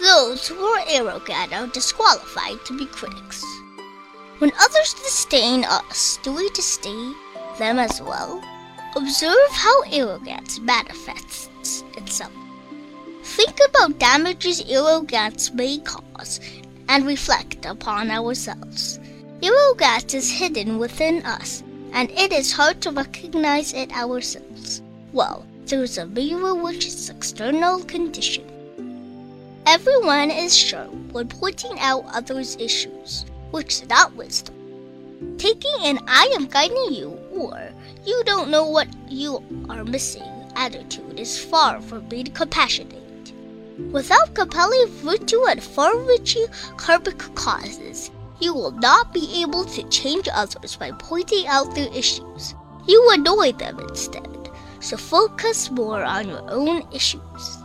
Those who are arrogant are disqualified to be critics. When others disdain us, do we disdain them as well? Observe how arrogance manifests itself. Think about damages arrogance may cause and reflect upon ourselves. Arrogance is hidden within us, and it is hard to recognize it ourselves. Well, there is a mirror which is external condition. Everyone is sure when pointing out others' issues, which is not wisdom. Taking an I am guiding you or you don't know what you are missing attitude is far from being compassionate. Without compelling virtue and far-reaching karmic causes, you will not be able to change others by pointing out their issues. You annoy them instead, so focus more on your own issues.